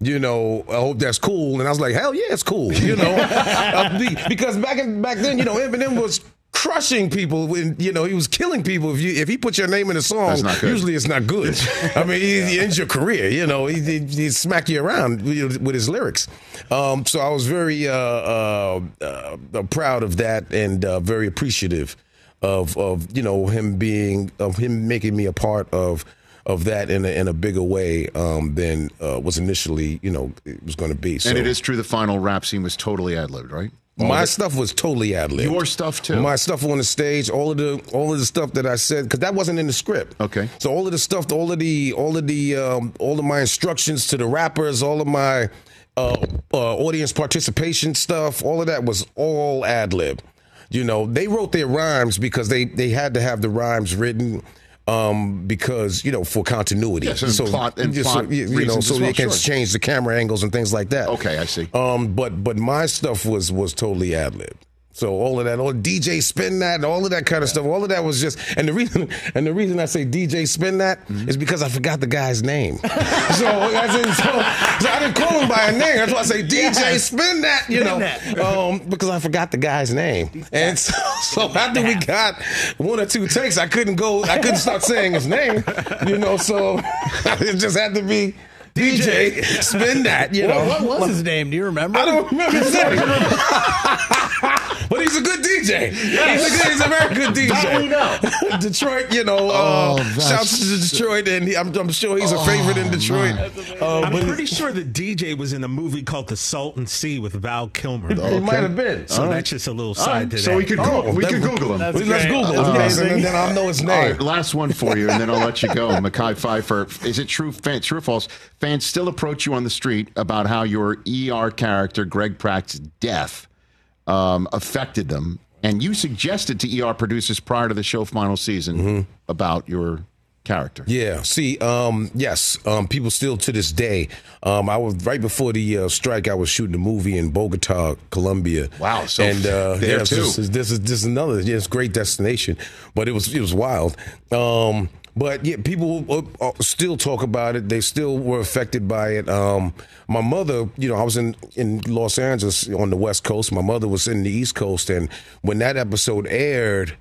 You know, I hope that's cool. And I was like, hell yeah, it's cool. You know, [LAUGHS] Uh, because back in, back then, you know, Eminem was crushing people. When you know he was killing people. If you if he put your name in a song, That's not good. usually it's not good. I mean, he, he ends your career. You know, he, he, he smack you around with with his lyrics. Um, so I was very uh, uh, uh, proud of that and uh, very appreciative of of you know him being of him making me a part of of that in a, in a bigger way um, than uh, was initially you know it was going to be. So And it is true the final rap scene was totally ad libbed, right? All my stuff was totally ad lib. Your stuff, too? My stuff on the stage, all of the all of the stuff that I said because that wasn't in the script. Okay. So all of the stuff, all of the all of the um, all of my instructions to the rappers, all of my uh, uh, audience participation stuff, all of that was all ad lib. You know, they wrote their rhymes because they they had to have the rhymes written. Um, because you know, for continuity, Yes, and plot- and yeah, plot you, you know, so well, they can sure. change the camera angles and things like that. Okay, I see. Um, but but my stuff was was totally ad lib. So all of that, all DJ spin that, all of that kind of stuff, all of that was just. And the reason [LAUGHS] and the reason I say DJ spin that Mm-hmm. is because I forgot the guy's name. [LAUGHS] so, as in, so, so I didn't call him by a name. That's why I say DJ spin that. You know, [LAUGHS] um, because I forgot the guy's name. And so, so after we got one or two takes, I couldn't go. I couldn't start saying his name. You know, so it just had to be. DJ, spin that, you know. What, what was his name? Do you remember? I don't remember. But he's a good DJ. He's, a good, he's a very good DJ. That we know. [LAUGHS] Detroit, you know, Oh, uh, shouts to Detroit, and he, I'm, I'm sure he's a favorite in Detroit. Uh, I'm pretty sure the DJ was in a movie called The Salton Sea with Val Kilmer. he might have been. So that's just a little side right, to that. so we could Google, Oh, we that- can Google him. Well, Let's great. Google him, yes, and then I'll know his name. right, last one for you, and then I'll let you go. [LAUGHS] Mekhi Phifer, is it true, fan, true or false? Fans still approach you on the street about how your ER character, Greg Pratt's death, um, affected them, and you suggested to ER producers prior to the show final season about your character. Yeah. See, um, yes, um, people still to this day. Um, I was right before the uh, strike. I was shooting a movie in Bogota, Colombia. Wow, so and uh, [LAUGHS] there yeah, too. This is, this is this is another. Yeah, it's great destination, but it was it was wild. Um, but yeah, people uh, uh, still talk about it. They still were affected by it. Um, my mother, you know, I was in in Los Angeles on the West Coast. My mother was in the East Coast, and when that episode aired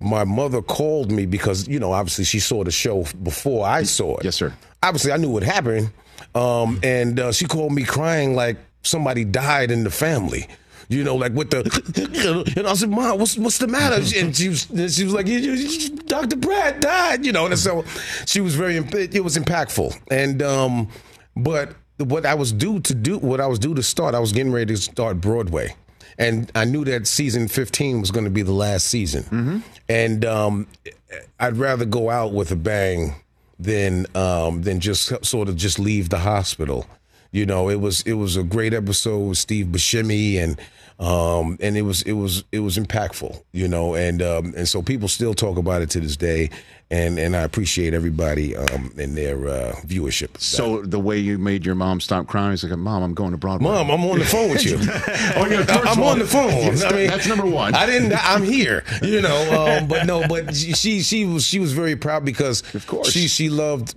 my mother called me because you know obviously she saw the show before I saw it. Yes, sir. Obviously, I knew what happened, um, and uh, she called me crying like somebody died in the family. You know, like with the, [LAUGHS] and I said, "Mom, what's what's the matter?" [LAUGHS] And she was, and she was like, "You- you- "Dr. Pratt died," you know, and so she was very, it was impactful, and um, but what I was due to do, what I was due to start, I was getting ready to start Broadway and I knew that season 15 was going to be the last season. And um, I'd rather go out with a bang than um, than just sort of just leave the hospital. You know, it was it was a great episode with Steve Buscemi and um, and it was it was it was impactful. You know, and um, and so people still talk about it to this day. And and I appreciate everybody um, and their uh, viewership. So the way you made your mom stop crying is like, "Mom, I'm going to Broadway." Mom, I'm on the phone with you. [LAUGHS] Oh, yeah, I'm all, on the phone. yes, I mean, that's number one. I didn't. I'm here. You know, [LAUGHS] um, but no, but she she was she was very proud because Of course. she she loved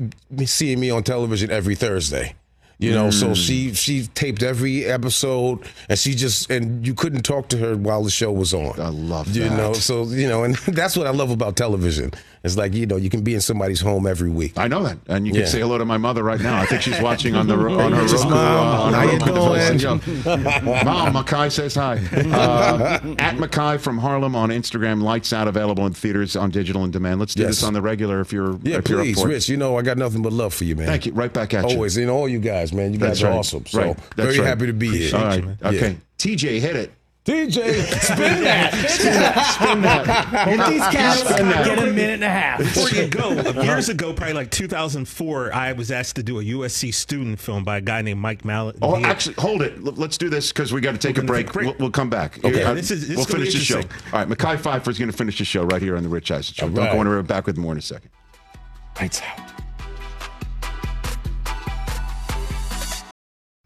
seeing me on television every Thursday. You know, Mm. so she she taped every episode, and she just and you couldn't talk to her while the show was on. I love that. You know, so you know, and [LAUGHS] that's what I love about television. It's like you know, you can be in somebody's home every week. I know that, and you Yeah. can say hello to my mother right now. I think she's watching on the [LAUGHS] on her Roku. Mom, uh, on her how you Roku device. doing? Yeah. Mom, Mekhi says hi. Uh, at Mekhi from Harlem on Instagram. Lights out, available in theaters on digital and demand. Let's do Yes. this on the regular if you're Yeah, if you're up please, for it. Rich. You know, I got nothing but love for you, man. Thank you. Right back at you. Always, and all you guys, man. You That's guys are right. awesome. So Right. That's very right. happy to be here. All right. man. Okay. TJ, hit it. DJ, [LAUGHS] spin that. Spin that. Hit these caps. Spin. Get a minute and a half. Before you go, [LAUGHS] years ago, probably like 2004, I was asked to do a USC student film by a guy named Mike Mallet. Oh, He- actually, hold it. L- Let's do this because we got to take a gonna break. take a break. We'll, we'll come back. Okay. Uh, This is- this we'll gonna be finish the show. interesting. All right. Mekhi Phifer is going to finish the show right here on the Rich Eisen Show. All Don't right. go anywhere. Back with more in a second. Lights out.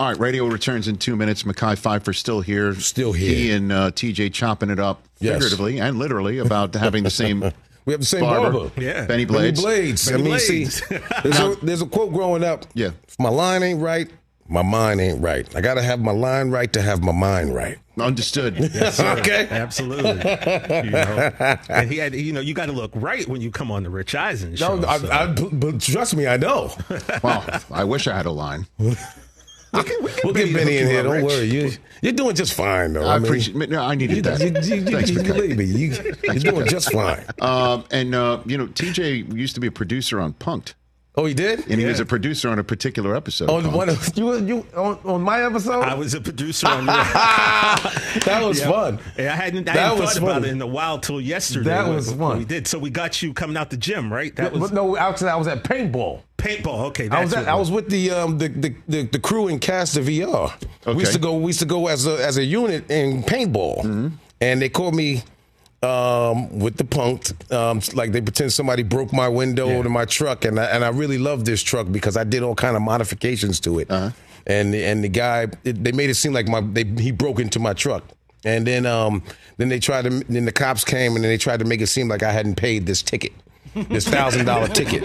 All right, radio returns in two minutes. Mekhi Phifer still here. Still here. He and uh, TJ chopping it up Yes. figuratively and literally about having the same [LAUGHS] We have the same barber. barber. Yeah. Benny Blades. Benny Blades. Benny I mean, Blades. see, [LAUGHS] there's a, there's a quote growing up. Yeah. If my line ain't right, my mind ain't right. I got to have my line right to have my mind right. Understood. [LAUGHS] okay. Absolutely. you know? And he had, you know, you got to look right when you come on the Rich Eisen show. No, I, so- I, but trust me, I know. Well, I wish I had a line. We can, we can We'll get Benny in here. Don't worry. You, you're doing just fine, though. I, I, mean, appreciate. No, I needed you, that. you, you, Thanks, Mekhi. believe me. You, you're doing just fine. Um, and uh, you know, TJ used to be a producer on Punked, Oh, he did? and he was a producer on a particular episode. On one of, you, you on, on my episode? I was a producer on your. [LAUGHS] that was Yeah. fun. Yeah, I hadn't, I That hadn't was thought about it in a while till yesterday. That was when fun. We did. So we got you coming out the gym, right? That was but no, actually, I was at paintball. paintball. Okay, that's I was at, I was with the um the the, the, the crew in cast of VR. Okay. We used to go we used to go as a as a unit in paintball, Mm-hmm. and they called me um with the punked um like they pretend somebody broke my window to my truck and I, and I really loved this truck because I did all kind of modifications to it. Uh-huh. and and the guy it, they made it seem like my they he broke into my truck. And then um then they tried to then the cops came and then they tried to make it seem like I hadn't paid this ticket this thousand dollar ticket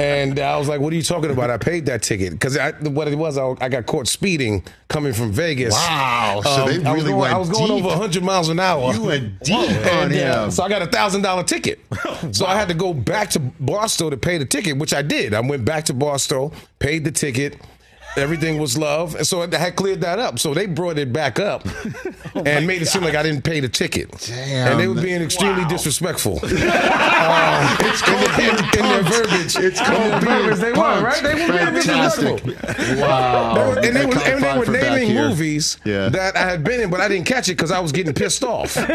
and I was like, "What are you talking about? I paid that ticket because what it was, I, I got caught speeding coming from Vegas. Wow, so they I was really going, went I was going deep. over 100 miles an hour. You went deep on uh. So I got a thousand dollar ticket. [LAUGHS] So I had to go back to Barstow to pay the ticket, which I did. I went back to Barstow, paid the ticket. Everything was love, and so I had cleared that up. So they brought it back up [LAUGHS] and made it seem like I didn't pay the ticket. Damn. and they were being extremely disrespectful. Um, [LAUGHS] It's in, called the- in- in their verbiage. It's In called their being verbiage, They were punked. right. They were being Fantastic. disrespectful. Wow. And they were, and they were naming movies Yeah. that I had been in, but I didn't catch it because I was getting pissed off. [LAUGHS]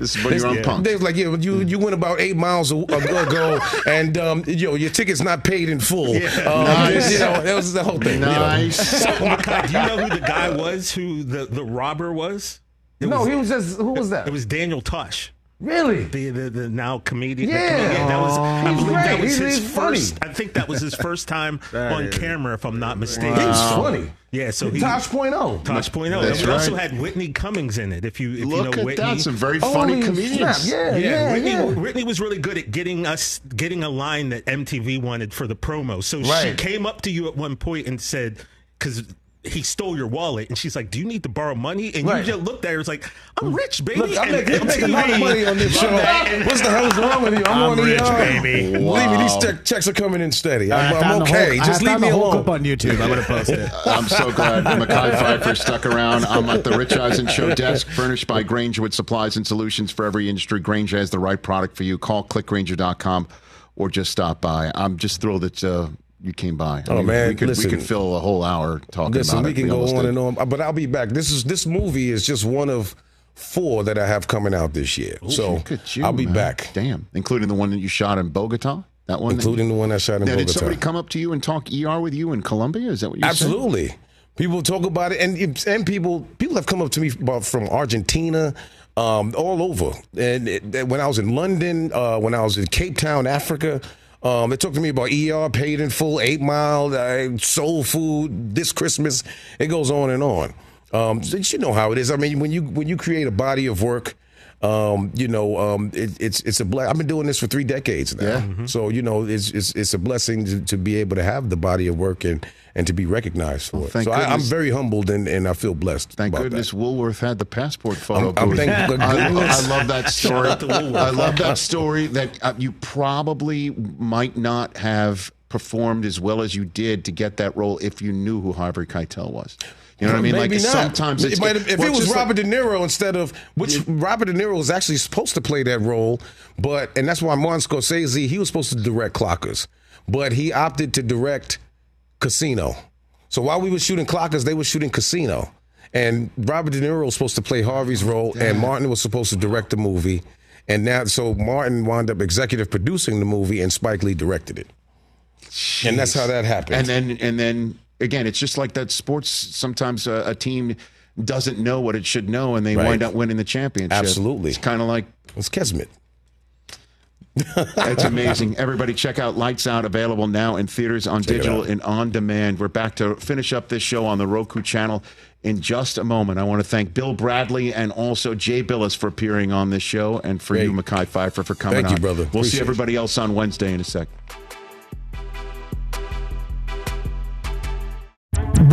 This is when you're on Punked. They was like, yeah, you you went about eight miles a- ago, and um, yo, your ticket's not paid in full. Um, Nice. You know, that was the whole thing. you know. Nice. Mekhi, [LAUGHS] do you know [LAUGHS] who the guy was who the, the robber was? It No, was, he was just who was that? It was Daniel Tosh. really. The, the, the now comedian. the Yeah. comedian. That was, I He's believe that great. was He's- his he's funny. first. I think that was his first time [LAUGHS] on camera, if I'm not mistaken. He was funny. Yeah, so he Tosh point oh. Tosh Point oh. That's And we also had Whitney Cummings in it. If you if you know at Whitney, that. Some very funny Holy comedians. Yeah, yeah, yeah, Whitney, yeah. Whitney was really good at getting us getting a line that MTV wanted for the promo. So she came up to you at one point and said, because he stole your wallet, and she's like, "Do you need to borrow money?" And Right. you just looked at her, it's like, "I'm rich, baby." Look, I'm making, I'm a lot of money on this show. loved that. And- What's the hell is wrong with you? I'm, I'm on the rich, uh, baby. Believe me, these Wow. check, checks are coming in steady. I I'm, I'm okay. whole- Just I leave me the whole alone. clip on YouTube. I'm going to post it. [LAUGHS] I'm so glad Mekhi Phifer stuck around. I'm at the Rich Eisen Show desk, furnished by Grainger with supplies and solutions for every industry. Grainger has the right product for you. Call clickgranger.com or just stop by. I'm just thrilled that uh, you came by. I Oh, man, we could, listen. we could fill a whole hour talking Listen, about we it. can go on did. and on, but I'll be back. This is this movie is just one of four that I have coming out this year. so you, I'll be man. back, Damn, including the one that you shot in Bogota. That one, that- including the one I shot in Now, did Bogota. somebody come up to you and talk ER with you in Colombia? Is that what you said? Absolutely. People talk about it, and and people people have come up to me about, from Argentina, um, all over. And it, when I was in London, uh, when I was in Cape Town, Africa, um, they talked to me about ER, paid in full, Eight Mile, uh, Soul Food, this Christmas. It goes on and on. Um, you know how it is. I mean, when you when you create a body of work. Um, you know, um, it, it's it's a ble- I've been doing this for three decades now, Yeah. so you know, it's it's, it's a blessing to, to be able to have the body of work and and to be recognized for it. thank So I, I'm very humbled and, and I feel blessed. Thank about goodness That. Woolworth had the passport photo I'm- I'm thank goodness. I love that [LAUGHS] story. out to Woolworth. I love that [LAUGHS] story that uh, you probably might not have performed as well as you did to get that role if you knew who Harvey Keitel was. You know what I mean? Maybe like not. sometimes it's, it might if well, it was just like- Robert De Niro instead of which Robert De Niro was actually supposed to play that role, but and that's why Martin Scorsese he was supposed to direct Clockers, but he opted to direct Casino. So while we were shooting Clockers, they were shooting Casino, and Robert De Niro was supposed to play Harvey's role, and Martin was supposed to direct the movie, and now so Martin wound up executive producing the movie, and Spike Lee directed it, and that's how that happened. And then and then again, it's just like that. Sports sometimes a, a team doesn't know what it should know, and they Right. wind up winning the championship. Absolutely. it's kind of like it's Kesmet. It's amazing. Everybody, check out Lights Out, available now in theaters, on Check digital, and on demand. We're back to finish up this show on the Roku channel in just a moment. I want to thank Bill Bradley and also Jay Bilas for appearing on this show, and for you. Mekhi Phifer, for coming out. Thank you, brother. We'll see Appreciate it. everybody else on Wednesday in a sec.